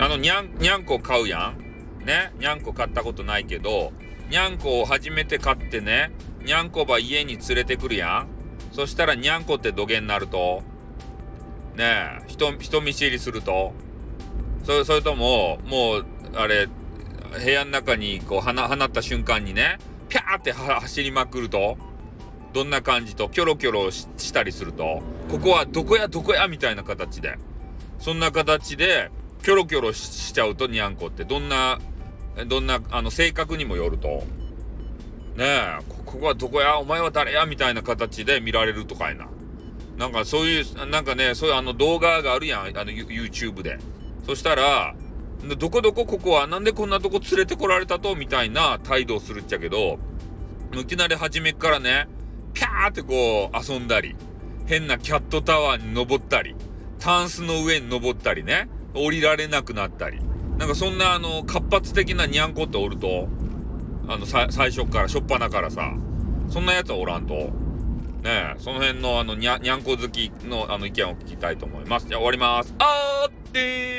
あのにゃん、にゃんこ買うやん。ね？にゃんこ買ったことないけど、にゃんこを初めて買ってね、にゃんこば家に連れてくるやん。そしたらにゃんこって土下になると、ね？え、人、人見知りすると、それそれとも、もう、あれ、部屋の中にこう放放った瞬間にね、ピャーって走りまくると、どんな感じと、キョロキョロしたりすると、ここはどこやどこやみたいな形で、そんな形で、キョロキョロしちゃうとにゃんこってどんな、どんな、あの、性格にもよると。ねえ、ここはどこや？お前は誰や？みたいな形で見られるとかいな。なんかそういう、なんかね、そういうあの動画があるやん、あの YouTube で。そしたら、どこどこここはなんでこんなとこ連れてこられたと？みたいな態度をするっちゃけど、いきなり初めからね、ピャーってこう遊んだり、変なキャットタワーに登ったり、タンスの上に登ったりね、降りられなくなったり。なんかそんなあの、活発的なニャンコっておると、あの、最初から、しょっぱなからさ、そんなやつはおらんと。ねえ、その辺のあの、にゃ、にゃんこ好きのあの意見を聞きたいと思います。じゃあ終わります。あーってー